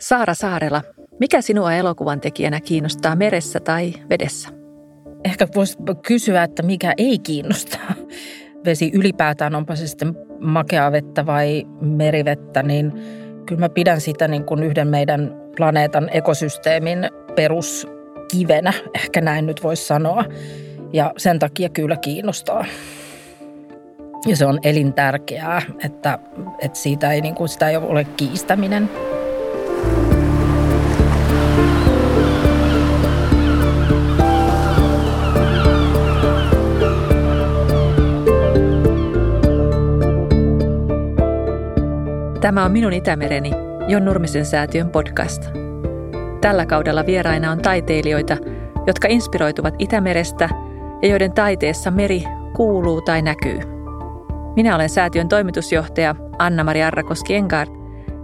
Saara Saarela, mikä sinua elokuvan tekijänä kiinnostaa meressä tai vedessä? Ehkä voisi kysyä, että mikä ei kiinnosta. Vesi ylipäätään, onpa se sitten makeaa vettä vai merivettä, niin kyllä mä pidän sitä niin kuin yhden meidän planeetan ekosysteemin peruskivenä, ehkä näin nyt voisi sanoa. Ja sen takia kyllä kiinnostaa. Ja se on elintärkeää, että, että siitä ei, niin kuin, sitä ei ole kiistäminen. Tämä on Minun Itämereni, Jon Nurmisen säätiön podcast. Tällä kaudella vieraina on taiteilijoita, jotka inspiroituvat Itämerestä ja joiden taiteessa meri kuuluu tai näkyy. Minä olen säätiön toimitusjohtaja Anna-Mari Arrakoski Engard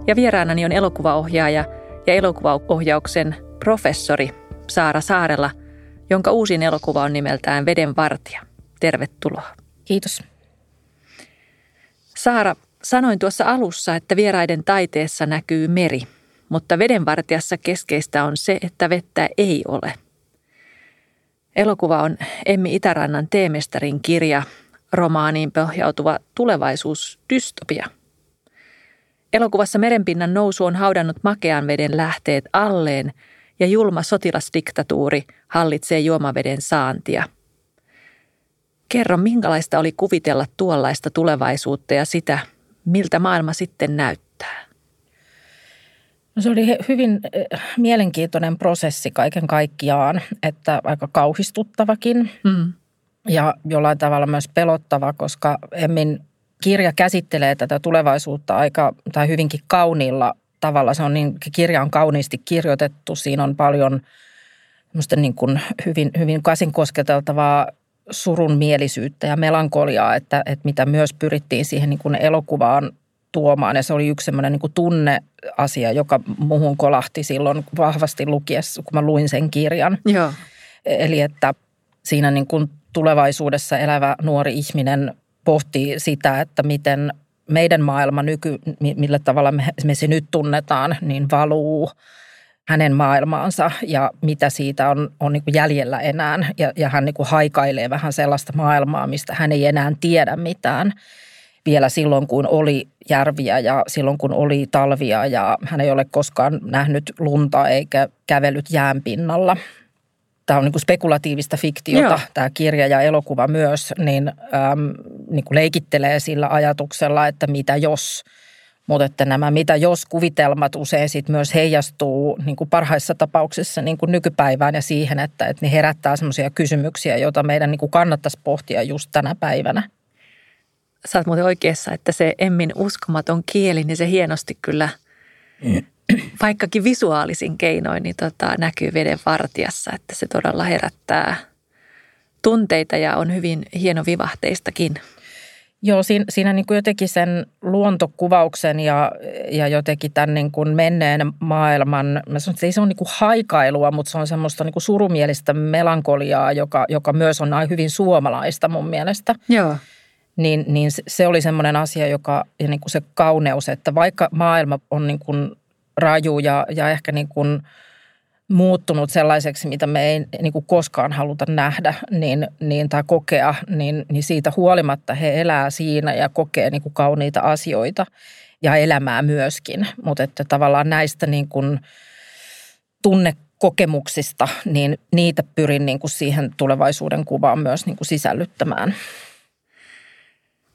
ja vieraanani on elokuvaohjaaja ja elokuvaohjauksen professori Saara Saarella, jonka uusin elokuva on nimeltään Veden vartija. Tervetuloa. Kiitos. Saara, Sanoin tuossa alussa, että vieraiden taiteessa näkyy meri, mutta vedenvartijassa keskeistä on se, että vettä ei ole. Elokuva on Emmi Itärannan teemestarin kirja, romaaniin pohjautuva tulevaisuusdystopia. Elokuvassa merenpinnan nousu on haudannut makean veden lähteet alleen ja julma sotilasdiktatuuri hallitsee juomaveden saantia. Kerro, minkälaista oli kuvitella tuollaista tulevaisuutta ja sitä, miltä maailma sitten näyttää? No se oli hyvin eh, mielenkiintoinen prosessi kaiken kaikkiaan, että aika kauhistuttavakin mm. Ja jollain tavalla myös pelottava, koska Emmin kirja käsittelee tätä tulevaisuutta aika tai hyvinkin kauniilla tavalla. Se on niin, kirja on kauniisti kirjoitettu, siinä on paljon niin kuin hyvin, hyvin käsin kosketeltavaa surun mielisyyttä ja melankoliaa, että, että mitä myös pyrittiin siihen niin kuin elokuvaan tuomaan. Ja se oli yksi semmoinen niin tunneasia, joka muhun kolahti silloin vahvasti lukiessa, kun mä luin sen kirjan. Joo. Eli että siinä niin kuin tulevaisuudessa elävä nuori ihminen pohtii sitä, että miten meidän maailma nyky, millä tavalla me, me se nyt tunnetaan, niin valuu – hänen maailmaansa ja mitä siitä on, on niin jäljellä enää. Ja, ja hän niin haikailee vähän sellaista maailmaa, mistä hän ei enää tiedä mitään vielä silloin, kun oli järviä ja silloin, kun oli talvia ja hän ei ole koskaan nähnyt lunta eikä kävellyt jään pinnalla. Tämä on niin kuin spekulatiivista fiktiota, Joo. tämä kirja ja elokuva myös, niin, äm, niin kuin leikittelee sillä ajatuksella, että mitä jos – mutta että nämä mitä jos kuvitelmat usein sit myös heijastuu niin kuin parhaissa tapauksissa niin kuin nykypäivään ja siihen, että, että ne herättää sellaisia kysymyksiä, joita meidän niin kuin kannattaisi pohtia just tänä päivänä. Sä oot muuten oikeassa, että se Emmin uskomaton kieli, niin se hienosti kyllä, vaikkakin visuaalisin keinoin, niin tota, näkyy veden vartijassa, että se todella herättää tunteita ja on hyvin hieno vivahteistakin. Joo, siinä, siinä niin kuin jotenkin sen luontokuvauksen ja, ja jotenkin tämän niin kuin menneen maailman, mä sanon, että ei se ole niin kuin haikailua, mutta se on semmoista niin kuin surumielistä melankoliaa, joka, joka myös on hyvin suomalaista mun mielestä. Joo. Niin, niin se oli semmoinen asia, joka, ja niin kuin se kauneus, että vaikka maailma on niin kuin raju ja, ja ehkä niin kuin – muuttunut sellaiseksi, mitä me ei niin kuin koskaan haluta nähdä niin, niin, tai kokea, niin, niin siitä huolimatta he elää siinä ja kokee niin kuin kauniita asioita ja elämää myöskin. Mutta että tavallaan näistä niin kuin tunnekokemuksista, niin niitä pyrin niin kuin siihen tulevaisuuden kuvaan myös niin kuin sisällyttämään.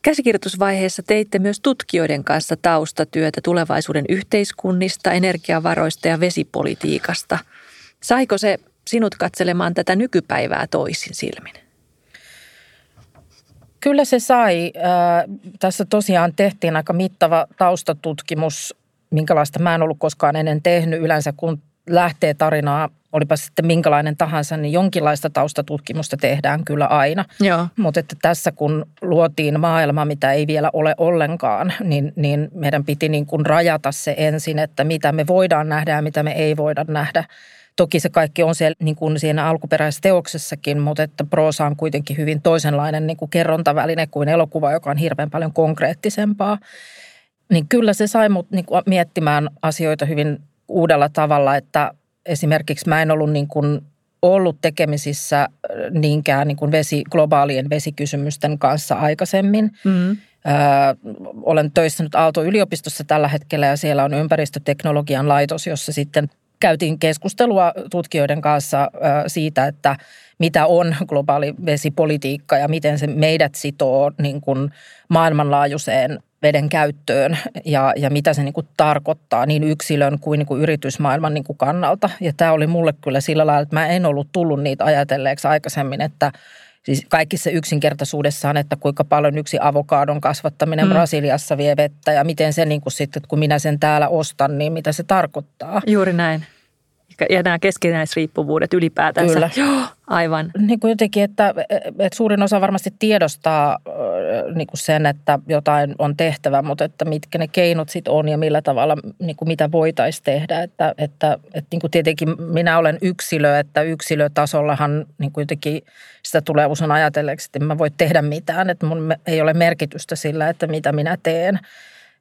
Käsikirjoitusvaiheessa teitte myös tutkijoiden kanssa taustatyötä tulevaisuuden yhteiskunnista, energiavaroista ja vesipolitiikasta – Saiko se sinut katselemaan tätä nykypäivää toisin silmin? Kyllä se sai. Tässä tosiaan tehtiin aika mittava taustatutkimus, minkälaista mä en ollut koskaan ennen tehnyt. Yleensä kun lähtee tarinaa, olipa sitten minkälainen tahansa, niin jonkinlaista taustatutkimusta tehdään kyllä aina. Joo. Mutta että tässä kun luotiin maailma, mitä ei vielä ole ollenkaan, niin, niin meidän piti niin kuin rajata se ensin, että mitä me voidaan nähdä ja mitä me ei voida nähdä Toki se kaikki on siellä, niin kuin siinä alkuperäisessä teoksessakin, mutta että proosa on kuitenkin hyvin toisenlainen niin kuin kerrontaväline kuin elokuva, joka on hirveän paljon konkreettisempaa. Niin kyllä se sai mut niin kuin miettimään asioita hyvin uudella tavalla, että esimerkiksi mä en ollut niin kuin ollut tekemisissä äh, niinkään niin kuin vesi, globaalien vesikysymysten kanssa aikaisemmin. Mm-hmm. Öö, olen töissä nyt Aalto-yliopistossa tällä hetkellä ja siellä on ympäristöteknologian laitos, jossa sitten käytiin keskustelua tutkijoiden kanssa siitä, että mitä on globaali vesipolitiikka ja miten se meidät sitoo niin kuin maailmanlaajuiseen veden käyttöön ja, ja mitä se niin kuin tarkoittaa niin yksilön kuin, niin kuin yritysmaailman niin kuin kannalta. Ja tämä oli mulle kyllä sillä lailla, että mä en ollut tullut niitä ajatelleeksi aikaisemmin, että siis kaikissa yksinkertaisuudessaan, että kuinka paljon yksi avokaadon kasvattaminen mm. Brasiliassa vie vettä ja miten se niin kuin sitten, kun minä sen täällä ostan, niin mitä se tarkoittaa. Juuri näin ja nämä keskinäisriippuvuudet ylipäätänsä. Kyllä. Joo, aivan. Niin kuin jotenkin, että, että suurin osa varmasti tiedostaa niin kuin sen, että jotain on tehtävä, mutta että mitkä ne keinot sitten on ja millä tavalla, niin kuin mitä voitaisiin tehdä. Että, että, että niin kuin tietenkin minä olen yksilö, että yksilötasollahan niin kuin jotenkin sitä tulee usein ajatelleeksi, että en mä voi tehdä mitään, että mun ei ole merkitystä sillä, että mitä minä teen.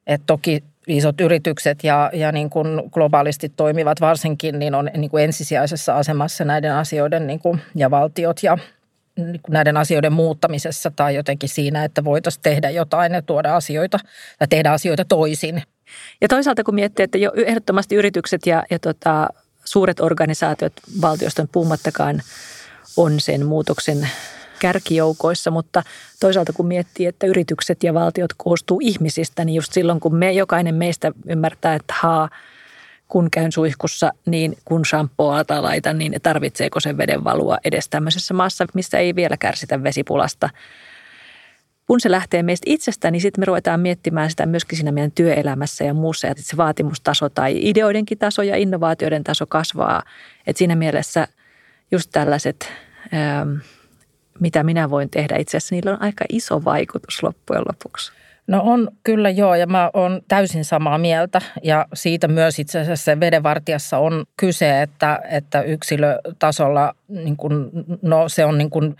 että toki isot yritykset ja, ja niin kuin globaalisti toimivat varsinkin, niin on niin kuin ensisijaisessa asemassa näiden asioiden niin kuin, ja valtiot ja niin kuin näiden asioiden muuttamisessa tai jotenkin siinä, että voitaisiin tehdä jotain ja tuoda asioita tai tehdä asioita toisin. Ja toisaalta kun miettii, että jo ehdottomasti yritykset ja, ja tota, suuret organisaatiot valtiosta puhumattakaan on sen muutoksen kärkijoukoissa, mutta toisaalta kun miettii, että yritykset ja valtiot koostuu ihmisistä, niin just silloin kun me jokainen meistä ymmärtää, että haa, kun käyn suihkussa, niin kun shampoota laitan, niin tarvitseeko sen veden valua edes tämmöisessä maassa, missä ei vielä kärsitä vesipulasta. Kun se lähtee meistä itsestä, niin sitten me ruvetaan miettimään sitä myöskin siinä meidän työelämässä ja muussa. Ja se vaatimustaso tai ideoidenkin taso ja innovaatioiden taso kasvaa. Et siinä mielessä just tällaiset ähm, mitä minä voin tehdä. Itse asiassa niillä on aika iso vaikutus loppujen lopuksi. No on kyllä joo ja mä oon täysin samaa mieltä ja siitä myös itse asiassa vedenvartijassa on kyse, että, että yksilötasolla niin kun, no se on niin kun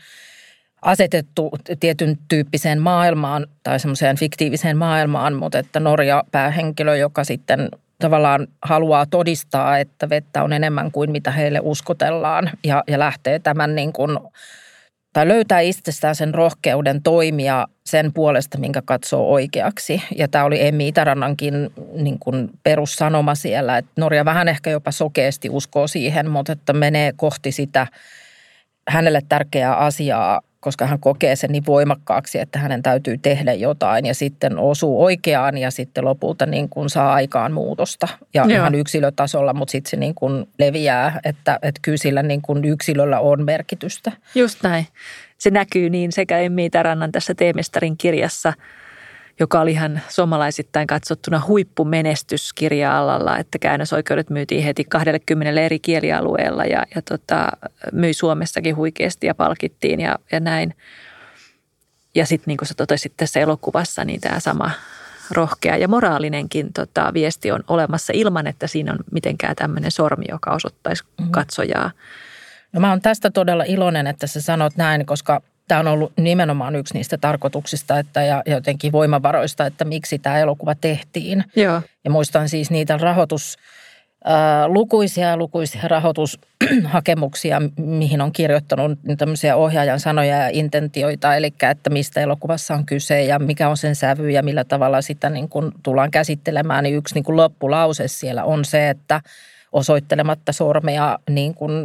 asetettu tietyn tyyppiseen maailmaan tai semmoiseen fiktiiviseen maailmaan, mutta että Norja päähenkilö, joka sitten tavallaan haluaa todistaa, että vettä on enemmän kuin mitä heille uskotellaan ja, ja lähtee tämän niin kuin – tai löytää itsestään sen rohkeuden toimia sen puolesta, minkä katsoo oikeaksi. Ja tämä oli Emmi Itärannankin niin kuin perussanoma siellä, että Norja vähän ehkä jopa sokeasti uskoo siihen, mutta että menee kohti sitä hänelle tärkeää asiaa koska hän kokee sen niin voimakkaaksi, että hänen täytyy tehdä jotain ja sitten osuu oikeaan ja sitten lopulta niin kuin saa aikaan muutosta ja Joo. ihan yksilötasolla, mutta sitten se niin kuin leviää, että, että kyllä sillä niin kuin yksilöllä on merkitystä. Just näin. Se näkyy niin sekä Emmi Tarannan tässä Teemestarin kirjassa – joka oli ihan suomalaisittain katsottuna huippumenestys kirja-alalla, että käännösoikeudet myytiin heti 20 eri kielialueella ja, ja tota, myi Suomessakin huikeasti ja palkittiin ja, ja näin. Ja sitten niin kuin sä totesit tässä elokuvassa, niin tämä sama rohkea ja moraalinenkin tota, viesti on olemassa ilman, että siinä on mitenkään tämmöinen sormi, joka osoittaisi mm-hmm. katsojaa. No mä oon tästä todella iloinen, että sä sanot näin, koska tämä on ollut nimenomaan yksi niistä tarkoituksista että ja jotenkin voimavaroista, että miksi tämä elokuva tehtiin. Joo. Ja muistan siis niitä rahoitus, ää, lukuisia lukuisia rahoitushakemuksia, mihin on kirjoittanut tämmöisiä ohjaajan sanoja ja intentioita, eli että mistä elokuvassa on kyse ja mikä on sen sävy ja millä tavalla sitä niin kuin tullaan käsittelemään. Niin yksi niin kuin loppulause siellä on se, että – osoittelematta sormea, niin kuin äh,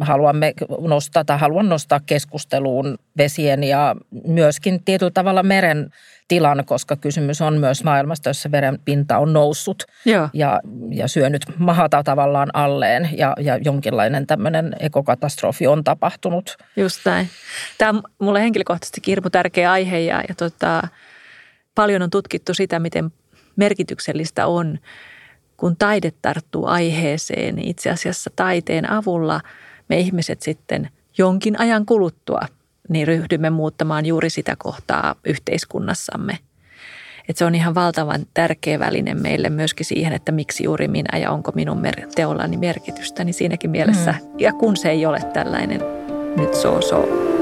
haluamme nostaa tai haluan nostaa keskusteluun vesien ja myöskin tietyllä tavalla meren tilan, koska kysymys on myös maailmasta, jossa veren pinta on noussut Joo. ja, ja syönyt mahata tavallaan alleen ja, ja jonkinlainen tämmöinen ekokatastrofi on tapahtunut. Just näin. Tämä on mulle henkilökohtaisesti kirmu tärkeä aihe ja, ja tota, paljon on tutkittu sitä, miten merkityksellistä on – kun taide tarttuu aiheeseen, niin itse asiassa taiteen avulla me ihmiset sitten jonkin ajan kuluttua niin ryhdymme muuttamaan juuri sitä kohtaa yhteiskunnassamme. Että se on ihan valtavan tärkeä väline meille myöskin siihen, että miksi juuri minä ja onko minun teollani merkitystä, niin siinäkin mielessä. Mm. Ja kun se ei ole tällainen nyt so so.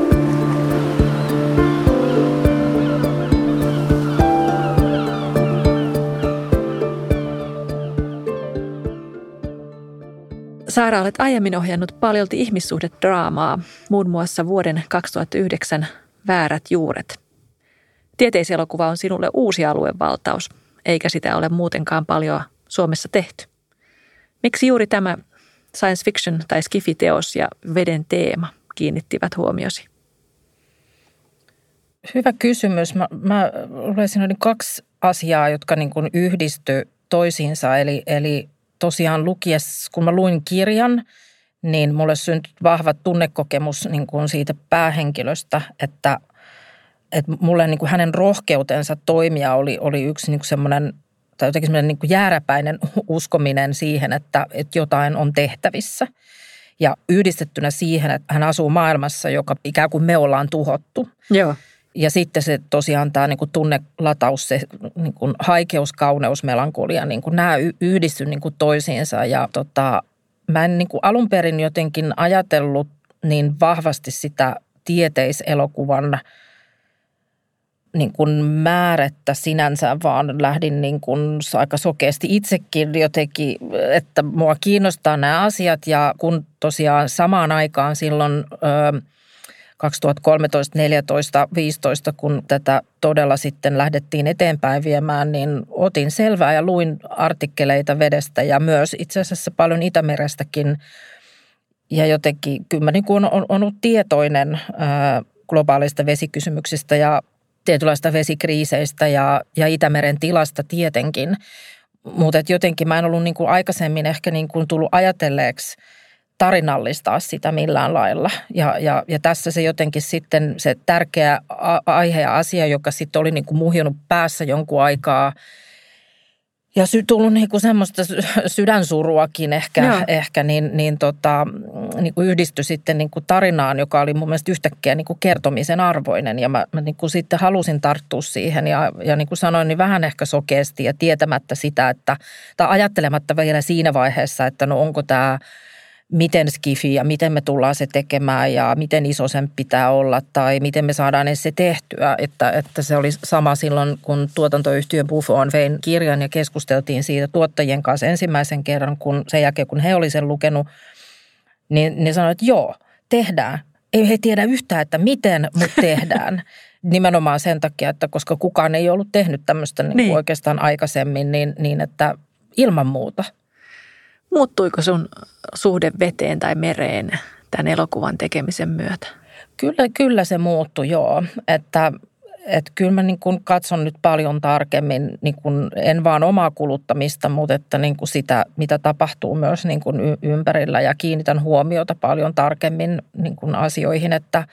Saara, olet aiemmin ohjannut paljolti ihmissuhdedraamaa, muun muassa vuoden 2009 Väärät juuret. Tieteiselokuva on sinulle uusi aluevaltaus, eikä sitä ole muutenkaan paljon Suomessa tehty. Miksi juuri tämä science fiction tai skifi-teos ja veden teema kiinnittivät huomiosi? Hyvä kysymys. Mä, mä luulen, kaksi asiaa, jotka niin kuin yhdisty toisiinsa. Eli, eli tosiaan lukies, kun mä luin kirjan, niin mulle syntyi vahva tunnekokemus niin kuin siitä päähenkilöstä, että, että mulle niin kuin hänen rohkeutensa toimia oli, oli yksi niin semmoinen tai jotenkin semmoinen niin jääräpäinen uskominen siihen, että, että jotain on tehtävissä. Ja yhdistettynä siihen, että hän asuu maailmassa, joka ikään kuin me ollaan tuhottu. Joo. Ja sitten se tosiaan tämä niin kuin tunnelataus, se niin kuin haikeus, kauneus, melankolia, niin kuin nämä yhdisty niin kuin toisiinsa. Ja tota, mä en niin kuin alun perin jotenkin ajatellut niin vahvasti sitä tieteiselokuvan niin kuin määrettä sinänsä, vaan lähdin niin kuin aika sokeasti itsekin jotenkin, että mua kiinnostaa nämä asiat. Ja kun tosiaan samaan aikaan silloin... Öö, 2013, 14, 15, kun tätä todella sitten lähdettiin eteenpäin viemään, niin otin selvää ja luin artikkeleita vedestä ja myös itse asiassa paljon Itämerestäkin. Ja jotenkin kyllä niin kuin on, on, on ollut tietoinen ää, globaalista vesikysymyksistä ja tietynlaista vesikriiseistä ja, ja Itämeren tilasta tietenkin. Mutta jotenkin mä en ollut niin kuin aikaisemmin ehkä niin kuin tullut ajatelleeksi – tarinallistaa sitä millään lailla. Ja, ja, ja tässä se jotenkin sitten se tärkeä aihe ja asia, joka sitten oli niin kuin muhjunut päässä jonkun aikaa ja sy- tullut niin kuin semmoista sydänsuruakin ehkä, ehkä niin, niin, tota, niin kuin yhdistyi sitten niin kuin tarinaan, joka oli mun mielestä yhtäkkiä niin kuin kertomisen arvoinen. Ja mä, mä niin kuin sitten halusin tarttua siihen ja, ja niin kuin sanoin, niin vähän ehkä sokeasti ja tietämättä sitä, että, tai ajattelematta vielä siinä vaiheessa, että no onko tämä – miten skifi ja miten me tullaan se tekemään ja miten iso sen pitää olla tai miten me saadaan edes se tehtyä. Että, että se oli sama silloin, kun tuotantoyhtiö Buffon vein kirjan ja keskusteltiin siitä tuottajien kanssa ensimmäisen kerran, kun sen jälkeen kun he oli sen lukenut, niin ne sanoivat, että joo, tehdään. Ei he tiedä yhtään, että miten, mutta tehdään. Nimenomaan sen takia, että koska kukaan ei ollut tehnyt tämmöistä niin niin. oikeastaan aikaisemmin, niin, niin että ilman muuta – Muuttuiko sun suhde veteen tai mereen tämän elokuvan tekemisen myötä? Kyllä, kyllä se muuttui, joo. Että, että kyllä mä niin kuin katson nyt paljon tarkemmin, niin kuin en vaan omaa kuluttamista, mutta että niin kuin sitä, mitä tapahtuu myös niin kuin ympärillä ja kiinnitän huomiota paljon tarkemmin niin kuin asioihin, että –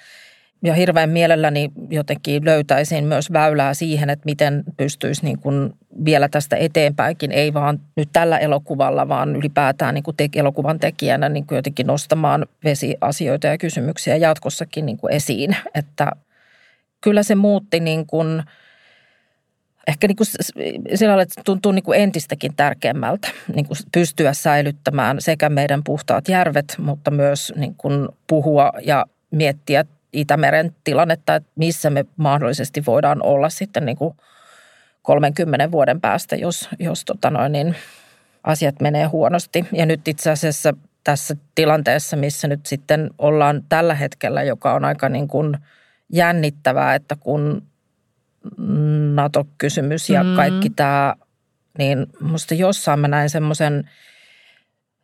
ja hirveän mielelläni jotenkin löytäisin myös väylää siihen, että miten pystyisi niin kuin vielä tästä eteenpäinkin, ei vaan nyt tällä elokuvalla, vaan ylipäätään niin kuin te- elokuvan tekijänä niin kuin jotenkin nostamaan vesiasioita ja kysymyksiä jatkossakin niin kuin esiin. Että kyllä se muutti niin kuin, ehkä niin kuin sillä lailla, että tuntuu niin kuin entistäkin tärkeämmältä niin kuin pystyä säilyttämään sekä meidän puhtaat järvet, mutta myös niin kuin puhua ja miettiä Itämeren tilannetta, että missä me mahdollisesti voidaan olla sitten niin kuin 30 vuoden päästä, jos, jos tota noin, niin asiat menee huonosti. Ja nyt itse asiassa tässä tilanteessa, missä nyt sitten ollaan tällä hetkellä, joka on aika niin kuin jännittävää, että kun NATO-kysymys ja mm. kaikki tämä, niin musta jossain mä näin semmoisen –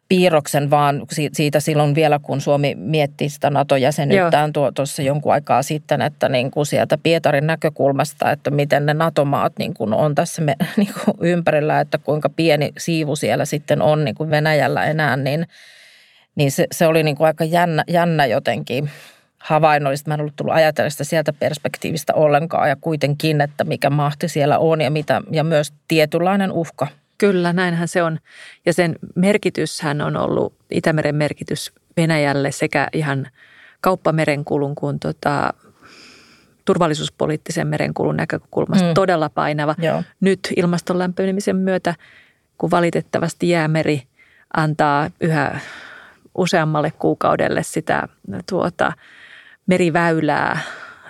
piirroksen vaan siitä silloin vielä, kun Suomi mietti sitä NATO-jäsenyyttään tuossa jonkun aikaa sitten, että niin kuin sieltä Pietarin näkökulmasta, että miten ne NATO-maat niin kuin on tässä me, niin kuin ympärillä, että kuinka pieni siivu siellä sitten on niin kuin Venäjällä enää, niin, niin se, se oli niin kuin aika jännä, jännä jotenkin havainnollista. Mä en ollut tullut ajatella sitä sieltä perspektiivistä ollenkaan ja kuitenkin, että mikä mahti siellä on ja, mitä, ja myös tietynlainen uhka – Kyllä, näinhän se on. Ja sen merkityshän on ollut, Itämeren merkitys Venäjälle sekä ihan kauppamerenkulun kuin tota, turvallisuuspoliittisen merenkulun näkökulmasta mm. todella painava. Joo. Nyt ilmaston lämpenemisen myötä, kun valitettavasti jäämeri antaa yhä useammalle kuukaudelle sitä tuota, meriväylää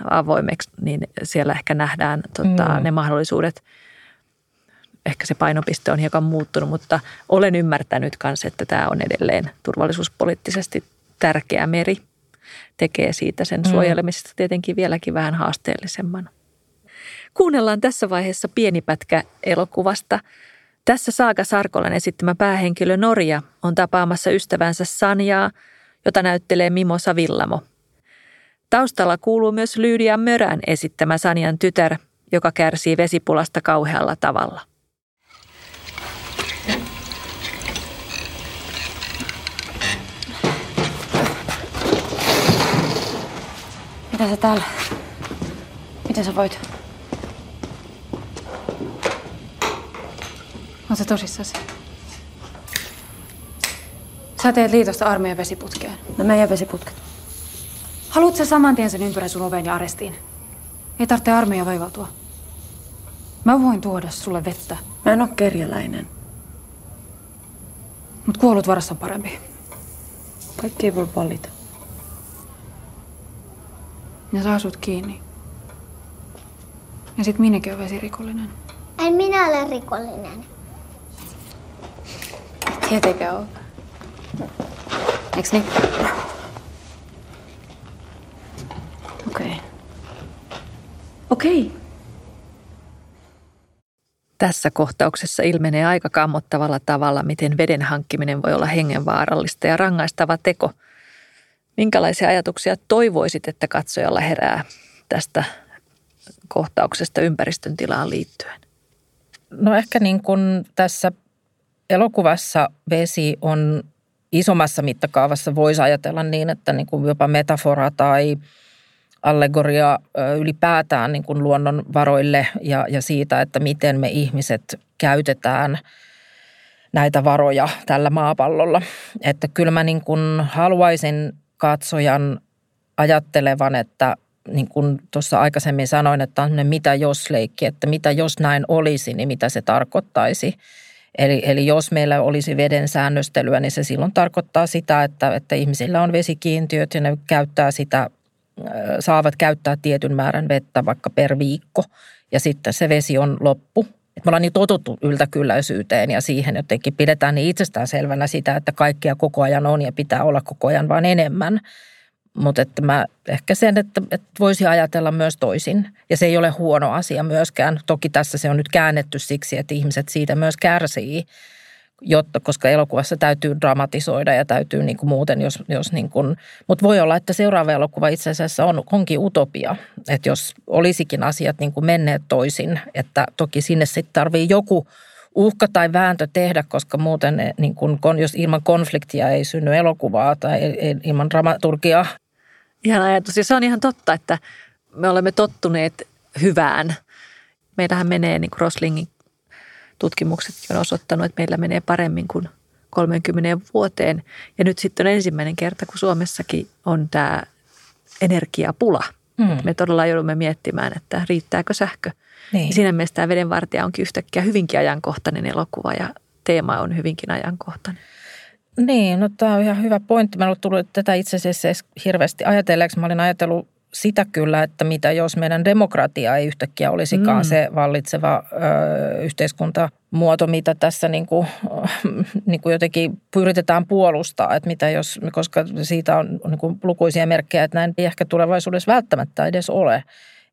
avoimeksi, niin siellä ehkä nähdään tota, mm. ne mahdollisuudet. Ehkä se painopiste on hiukan muuttunut, mutta olen ymmärtänyt myös, että tämä on edelleen turvallisuuspoliittisesti tärkeä meri. Tekee siitä sen mm. suojelemisesta tietenkin vieläkin vähän haasteellisemman. Kuunnellaan tässä vaiheessa pieni pätkä elokuvasta. Tässä Saaga Sarkolan esittämä päähenkilö Norja on tapaamassa ystävänsä Sanjaa, jota näyttelee Mimosa Villamo – Taustalla kuuluu myös Lyydia Mörän esittämä Sanjan tytär, joka kärsii vesipulasta kauhealla tavalla. Mitä sä täällä? Miten sä voit? On se tosissasi? Sä teet liitosta armeijan vesiputkeen. No meidän vesiputket. Haluatko saman tien sen ympärä sun oveen ja arestiin? Ei tarvitse armeija vaivautua. Mä voin tuoda sulle vettä. Mä en oo kerjäläinen. Mut kuollut varassa on parempi. Kaikki ei voi valita. Ja sä asut kiinni. Ja sit minäkin on vesirikollinen. En minä ole rikollinen. Tietenkään ole. Eiks niin? Okei. Okay. Okei. Okay. Tässä kohtauksessa ilmenee aika kammottavalla tavalla, miten veden hankkiminen voi olla hengenvaarallista ja rangaistava teko. Minkälaisia ajatuksia toivoisit, että katsojalla herää tästä kohtauksesta ympäristön tilaan liittyen? No ehkä niin kuin tässä elokuvassa vesi on isommassa mittakaavassa voisi ajatella niin, että niin kuin jopa metafora tai – allegoria ylipäätään niin kuin luonnonvaroille ja, ja siitä, että miten me ihmiset käytetään näitä varoja tällä maapallolla. Että kyllä mä niin kuin haluaisin katsojan ajattelevan, että niin kuin tuossa aikaisemmin sanoin, että on mitä jos leikki, että mitä jos näin olisi, niin mitä se tarkoittaisi. Eli, eli jos meillä olisi veden säännöstelyä, niin se silloin tarkoittaa sitä, että, että ihmisillä on vesikiintiöt ja ne käyttää sitä saavat käyttää tietyn määrän vettä vaikka per viikko ja sitten se vesi on loppu. Et me ollaan niin totuttu yltäkylläisyyteen ja siihen jotenkin pidetään niin itsestään selvänä sitä, että kaikkia koko ajan on ja pitää olla koko ajan vaan enemmän. Mutta että mä ehkä sen, että, että voisi ajatella myös toisin. Ja se ei ole huono asia myöskään. Toki tässä se on nyt käännetty siksi, että ihmiset siitä myös kärsii jotta, koska elokuvassa täytyy dramatisoida ja täytyy niin kuin muuten, jos, jos niin kuin, mutta voi olla, että seuraava elokuva itse asiassa on, onkin utopia, että jos olisikin asiat niin kuin menneet toisin, että toki sinne sitten tarvii joku uhka tai vääntö tehdä, koska muuten niin kuin, jos ilman konfliktia ei synny elokuvaa tai ilman dramaturgiaa. Ihan ajatus. Ja se on ihan totta, että me olemme tottuneet hyvään. Meillähän menee niin kuin Roslingin tutkimukset on osoittanut, että meillä menee paremmin kuin 30 vuoteen. Ja nyt sitten on ensimmäinen kerta, kun Suomessakin on tämä energiapula. Mm. Me todella joudumme miettimään, että riittääkö sähkö. Niin. siinä mielessä tämä Vedenvartija onkin yhtäkkiä hyvinkin ajankohtainen elokuva ja teema on hyvinkin ajankohtainen. Niin, no tämä on ihan hyvä pointti. Mä en ole tullut tätä itse asiassa hirveästi ajatelleeksi. Mä olin ajatellut sitä kyllä, että mitä jos meidän demokratia ei yhtäkkiä olisikaan mm. se vallitseva ö, yhteiskuntamuoto, mitä tässä niin kuin, niin kuin jotenkin pyritetään puolustaa, että mitä jos, koska siitä on niin kuin lukuisia merkkejä, että näin ei ehkä tulevaisuudessa välttämättä edes ole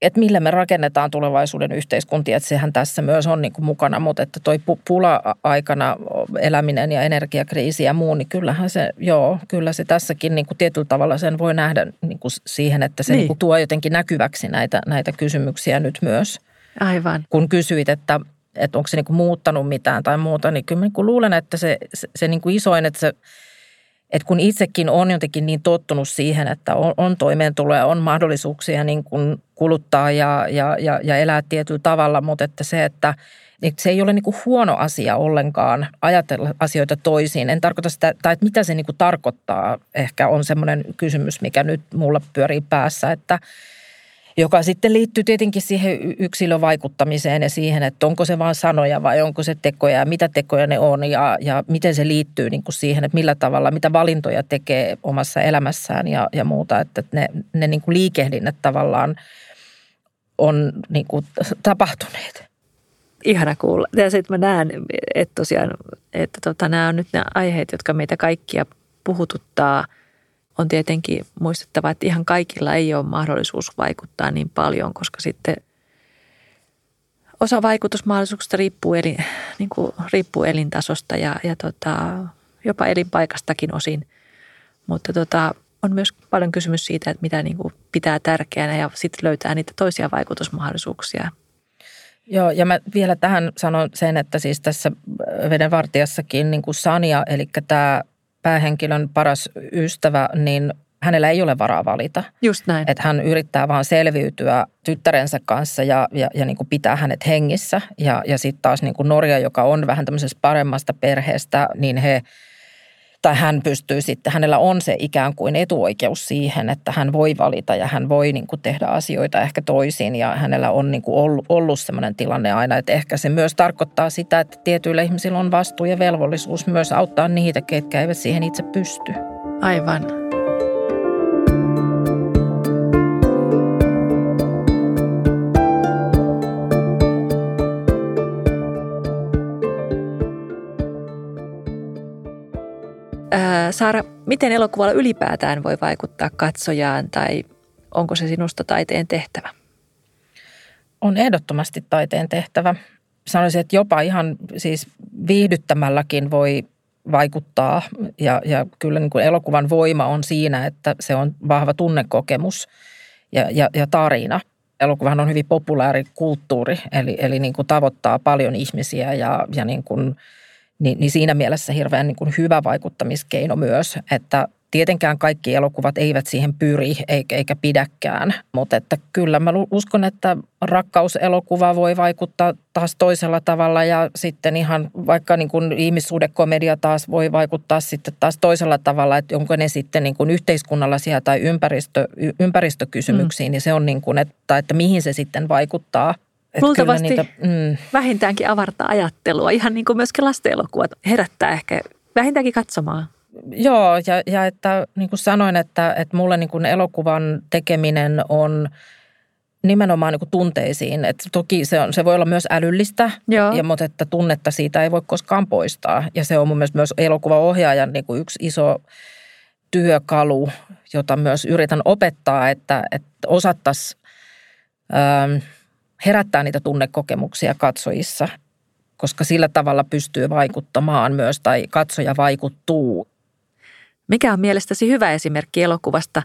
että millä me rakennetaan tulevaisuuden yhteiskuntia, että sehän tässä myös on niin kuin mukana, mutta että toi pula-aikana eläminen ja energiakriisi ja muu, niin kyllähän se, joo, kyllä se tässäkin niin kuin tietyllä tavalla sen voi nähdä niin kuin siihen, että se niin. Niin kuin tuo jotenkin näkyväksi näitä, näitä kysymyksiä nyt myös. Aivan. Kun kysyit, että, että onko se niin kuin muuttanut mitään tai muuta, niin kyllä mä niin luulen, että se, se, se niin kuin isoin, että se – että kun itsekin on jotenkin niin tottunut siihen, että on, on toimeentuloa ja on mahdollisuuksia niin kuin kuluttaa ja, ja, ja, ja elää tietyllä tavalla, mutta että se, että, että se ei ole niin kuin huono asia ollenkaan ajatella asioita toisiin. En tarkoita sitä, tai että mitä se niin kuin tarkoittaa, ehkä on semmoinen kysymys, mikä nyt mulla pyörii päässä, että, joka sitten liittyy tietenkin siihen yksilövaikuttamiseen ja siihen, että onko se vain sanoja vai onko se tekoja ja mitä tekoja ne on ja, ja miten se liittyy niin kuin siihen, että millä tavalla, mitä valintoja tekee omassa elämässään ja, ja muuta. Että ne, ne niin kuin liikehdinnät tavallaan on niin kuin tapahtuneet. Ihana kuulla. Ja sitten mä näen, että tosiaan, että tota, nämä on nyt ne aiheet, jotka meitä kaikkia puhututtaa – on tietenkin muistettava, että ihan kaikilla ei ole mahdollisuus vaikuttaa niin paljon, koska sitten osa vaikutusmahdollisuuksista riippuu, eli, niin kuin, riippuu elintasosta ja, ja tota, jopa elinpaikastakin osin. Mutta tota, on myös paljon kysymys siitä, että mitä niin kuin pitää tärkeänä ja sitten löytää niitä toisia vaikutusmahdollisuuksia. Joo, ja mä vielä tähän sanon sen, että siis tässä vedenvartijassakin niin kuin Sania, eli tämä päähenkilön paras ystävä, niin hänellä ei ole varaa valita. Just näin. Että hän yrittää vaan selviytyä tyttärensä kanssa ja, ja, ja niin kuin pitää hänet hengissä. Ja, ja sitten taas niin kuin Norja, joka on vähän tämmöisestä paremmasta perheestä, niin he – tai hän pystyy sitten, hänellä on se ikään kuin etuoikeus siihen, että hän voi valita ja hän voi niin kuin tehdä asioita ehkä toisin ja hänellä on niin kuin ollut, ollut sellainen tilanne aina, että ehkä se myös tarkoittaa sitä, että tietyillä ihmisillä on vastuu ja velvollisuus myös auttaa niitä, ketkä eivät siihen itse pysty. Aivan. Saara, miten elokuvalla ylipäätään voi vaikuttaa katsojaan tai onko se sinusta taiteen tehtävä? On ehdottomasti taiteen tehtävä. Sanoisin, että jopa ihan siis viihdyttämälläkin voi vaikuttaa ja, ja kyllä niin kuin elokuvan voima on siinä, että se on vahva tunnekokemus ja, ja, ja tarina. Elokuvahan on hyvin populaari kulttuuri, eli, eli niin kuin tavoittaa paljon ihmisiä ja, ja niin kuin – niin, niin siinä mielessä hirveän niin kuin hyvä vaikuttamiskeino myös, että tietenkään kaikki elokuvat eivät siihen pyri eikä, eikä pidäkään, mutta että kyllä mä uskon, että rakkauselokuva voi vaikuttaa taas toisella tavalla ja sitten ihan vaikka niin kuin ihmissuudekomedia taas voi vaikuttaa sitten taas toisella tavalla, että onko ne sitten niin kuin yhteiskunnallisia tai ympäristö, ympäristökysymyksiin, mm. niin se on niin kuin, että, että mihin se sitten vaikuttaa. Luultavasti niitä, mm. vähintäänkin avartaa ajattelua, ihan niin kuin myöskin lasten elokuvat herättää ehkä vähintäänkin katsomaan. Joo, ja, ja että niin kuin sanoin, että, että mulle niin kuin elokuvan tekeminen on nimenomaan niin kuin tunteisiin. Et toki se, on, se voi olla myös älyllistä, ja, mutta että tunnetta siitä ei voi koskaan poistaa. Ja se on mun mielestä myös elokuvaohjaajan niin kuin yksi iso työkalu, jota myös yritän opettaa, että, että osattaisiin ähm, – herättää niitä tunnekokemuksia katsojissa, koska sillä tavalla pystyy vaikuttamaan myös tai katsoja vaikuttuu. Mikä on mielestäsi hyvä esimerkki elokuvasta,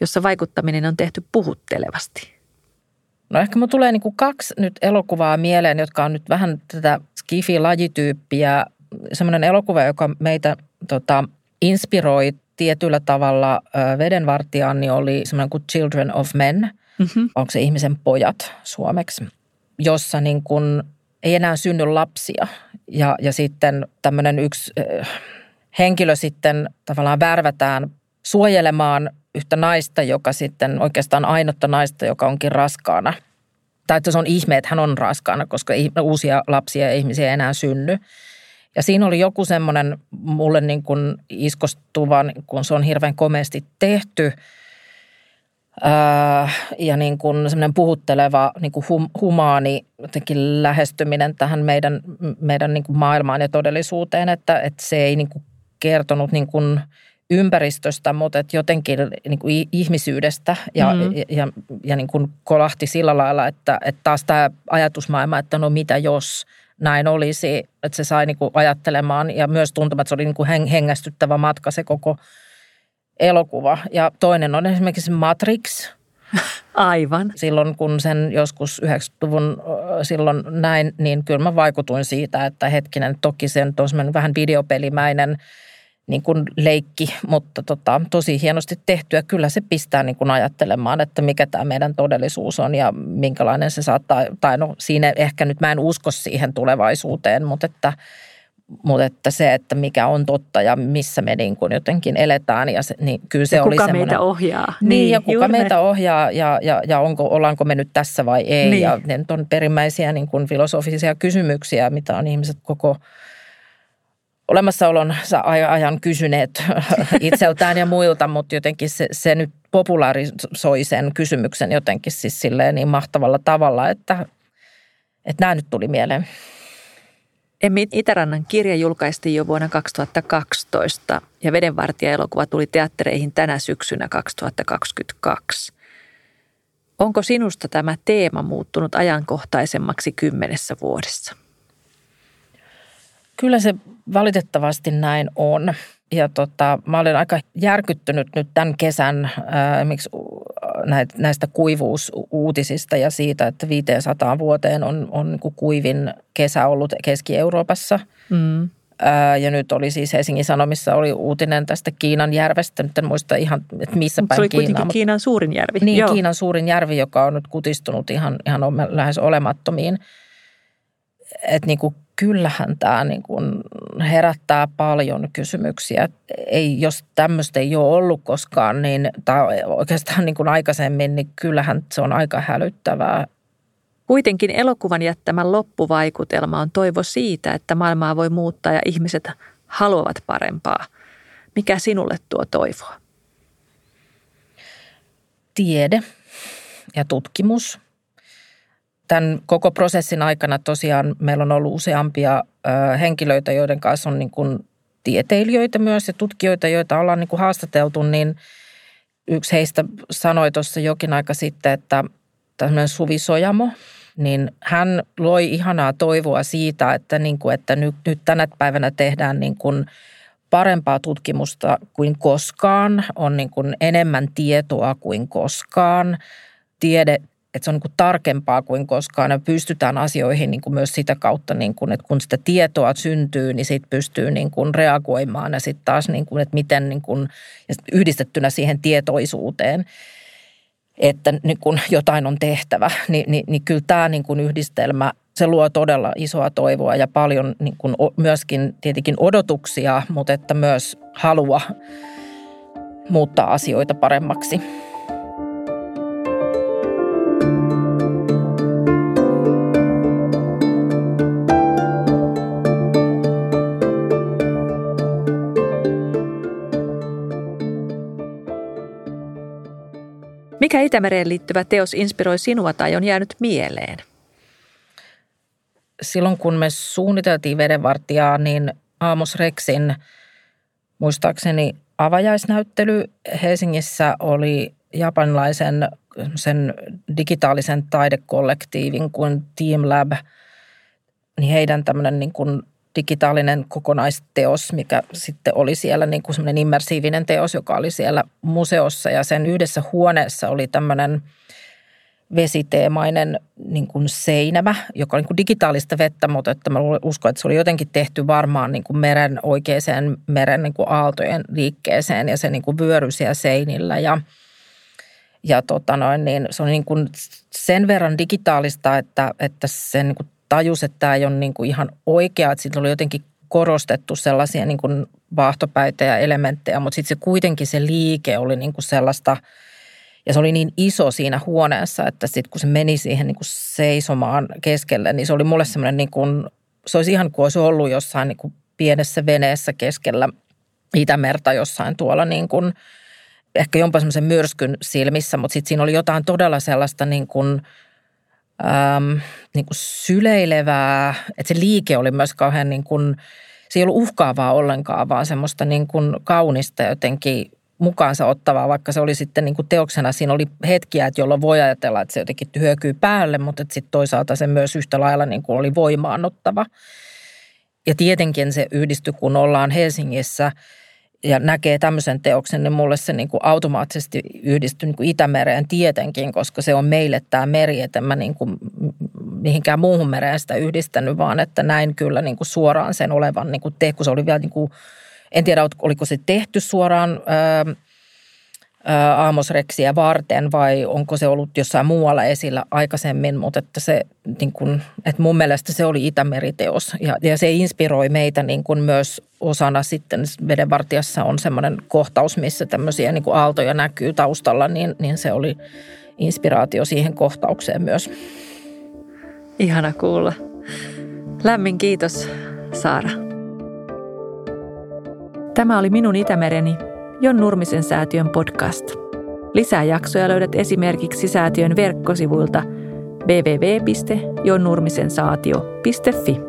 jossa vaikuttaminen on tehty puhuttelevasti? No ehkä mulla tulee niin kuin kaksi nyt elokuvaa mieleen, jotka on nyt vähän tätä skifi-lajityyppiä. Semmoinen elokuva, joka meitä tota, inspiroi tietyllä tavalla vedenvartijaan, niin oli semmoinen kuin Children of Men – mm-hmm. onko se ihmisen pojat suomeksi, jossa niin kuin ei enää synny lapsia. Ja, ja sitten tämmöinen yksi äh, henkilö sitten tavallaan värvätään suojelemaan yhtä naista, joka sitten oikeastaan ainotta naista, joka onkin raskaana. Tai että se on ihme, että hän on raskaana, koska uusia lapsia ja ihmisiä ei enää synny. Ja siinä oli joku semmoinen mulle niin kuin iskostuvan, kun se on hirveän komeasti tehty – ja niin kuin semmoinen puhutteleva niin kuin hum, humaani jotenkin lähestyminen tähän meidän, meidän niin kuin maailmaan ja todellisuuteen, että, että se ei niin kuin kertonut niin kuin ympäristöstä, mutta että jotenkin niin kuin ihmisyydestä ja, mm. ja, ja, ja niin kuin kolahti sillä lailla, että, että taas tämä ajatusmaailma, että no mitä jos näin olisi, että se sai niin kuin ajattelemaan ja myös tuntumaan, että se oli niin kuin hengästyttävä matka se koko – elokuva. Ja toinen on esimerkiksi Matrix. Aivan. Silloin kun sen joskus 90-luvun silloin näin, niin kyllä mä vaikutuin siitä, että hetkinen, toki sen on vähän videopelimäinen niin kuin leikki, mutta tota, tosi hienosti tehtyä. Kyllä se pistää niin kuin ajattelemaan, että mikä tämä meidän todellisuus on ja minkälainen se saattaa, tai no siinä ehkä nyt mä en usko siihen tulevaisuuteen, mutta että mutta että se, että mikä on totta ja missä me niin kuin jotenkin eletään. Ja se, niin kyllä se ja oli kuka semmoinen, meitä ohjaa. Niin, niin ja kuka meitä näin. ohjaa ja, ja, ja onko, ollaanko me nyt tässä vai ei. Niin. Ja ne on perimmäisiä niin kuin filosofisia kysymyksiä, mitä on ihmiset koko olemassaolonsa ajan kysyneet itseltään ja muilta, mutta jotenkin se, se nyt populaarisoi sen kysymyksen jotenkin siis silleen niin mahtavalla tavalla, että, että nämä nyt tuli mieleen. Emmi Itärannan kirja julkaistiin jo vuonna 2012 ja Vedenvartija-elokuva tuli teattereihin tänä syksynä 2022. Onko sinusta tämä teema muuttunut ajankohtaisemmaksi kymmenessä vuodessa? Kyllä se valitettavasti näin on. Ja tota, mä olen aika järkyttynyt nyt tämän kesän ää, miksi näistä kuivuusuutisista ja siitä, että 500 vuoteen on, on niin kuivin kesä ollut Keski-Euroopassa. Mm. Ja nyt oli siis Helsingin Sanomissa oli uutinen tästä Kiinan järvestä. Nyt en muista ihan, että missä päin se oli Kiinaa. kuitenkin mutta- Kiinan suurin järvi. niin, Joo. Kiinan suurin järvi, joka on nyt kutistunut ihan, ihan lähes olemattomiin. Että niin kuin, kyllähän tämä niin kuin herättää paljon kysymyksiä. Ei, jos tämmöistä ei ole ollut koskaan, niin, tai oikeastaan niin kuin aikaisemmin, niin kyllähän se on aika hälyttävää. Kuitenkin elokuvan jättämä loppuvaikutelma on toivo siitä, että maailmaa voi muuttaa ja ihmiset haluavat parempaa. Mikä sinulle tuo toivoa? Tiede ja tutkimus. Tämän koko prosessin aikana tosiaan meillä on ollut useampia henkilöitä, joiden kanssa on niin kuin tieteilijöitä myös ja tutkijoita, joita ollaan niin kuin haastateltu, niin yksi heistä sanoi tuossa jokin aika sitten, että tämmöinen Suvi Sojamo, niin hän loi ihanaa toivoa siitä, että, niin kuin, että nyt, nyt tänä päivänä tehdään niin kuin parempaa tutkimusta kuin koskaan, on niin kuin enemmän tietoa kuin koskaan, tiede, että se on niin kuin tarkempaa kuin koskaan ja pystytään asioihin niin kuin myös sitä kautta, niin kuin, että kun sitä tietoa syntyy, niin siitä pystyy niin kuin reagoimaan ja sitten taas, niin kuin, että miten niin kuin, ja yhdistettynä siihen tietoisuuteen, että niin kun jotain on tehtävä, niin, niin, niin kyllä tämä niin kun yhdistelmä, se luo todella isoa toivoa ja paljon niin kun myöskin tietenkin odotuksia, mutta että myös halua muuttaa asioita paremmaksi. Mikä Itämereen liittyvä teos inspiroi sinua tai on jäänyt mieleen? silloin kun me suunniteltiin vedenvartijaa, niin Aamos Rexin muistaakseni avajaisnäyttely Helsingissä oli japanilaisen sen digitaalisen taidekollektiivin kuin Team Lab, niin heidän tämmöinen niin kuin digitaalinen kokonaisteos, mikä sitten oli siellä niin kuin semmoinen immersiivinen teos, joka oli siellä museossa. Ja sen yhdessä huoneessa oli tämmöinen vesiteemainen niin kuin seinämä, joka on niin kuin digitaalista vettä, mutta että mä uskon, että se oli jotenkin tehty varmaan niin kuin meren oikeaan meren niin kuin aaltojen liikkeeseen ja se niin kuin vyöryi siellä seinillä. Ja, ja tota noin, niin se on niin kuin sen verran digitaalista, että, että se niin kuin tajus, että tämä ei ole niin kuin ihan oikea, että siitä oli jotenkin korostettu sellaisia niin kuin vaahtopäitä ja elementtejä, mutta sitten se kuitenkin se liike oli niin kuin sellaista – ja se oli niin iso siinä huoneessa, että sitten kun se meni siihen niin kuin seisomaan keskelle, niin se oli mulle semmoinen niin kuin, se olisi ihan kuin olisi ollut jossain niin kuin pienessä veneessä keskellä Itämerta jossain tuolla niin kuin, ehkä jopa semmoisen myrskyn silmissä, mutta sitten siinä oli jotain todella sellaista niin kuin, äm, niin kuin syleilevää, että se liike oli myös kauhean niin kuin, se ei ollut uhkaavaa ollenkaan, vaan semmoista niin kuin kaunista jotenkin mukaansa ottavaa, vaikka se oli sitten niin kuin teoksena, siinä oli hetkiä, että jolloin voi ajatella, että se jotenkin hyökyy päälle, mutta sitten toisaalta se myös yhtä lailla niin kuin oli voimaanottava. Ja tietenkin se yhdistyi, kun ollaan Helsingissä ja näkee tämmöisen teoksen, niin mulle se niin kuin automaattisesti yhdistyi niin kuin Itämereen tietenkin, koska se on meille tämä meri, että en mä niin kuin mihinkään muuhun mereen sitä yhdistänyt, vaan että näin kyllä niin kuin suoraan sen olevan niin kuin te, kun se oli vielä niin kuin en tiedä, oliko se tehty suoraan ö, aamosreksiä varten vai onko se ollut jossain muualla esillä aikaisemmin, mutta että se, niin kuin, että mun mielestä se oli Itämeriteos. Ja, ja se inspiroi meitä niin kuin myös osana sitten vedenvartijassa on semmoinen kohtaus, missä tämmöisiä niin kuin aaltoja näkyy taustalla, niin, niin se oli inspiraatio siihen kohtaukseen myös. Ihana kuulla. Lämmin kiitos, Saara. Tämä oli minun Itämereni, Jon Nurmisen säätiön podcast. Lisää jaksoja löydät esimerkiksi säätiön verkkosivuilta www.jonnurmisensaatio.fi.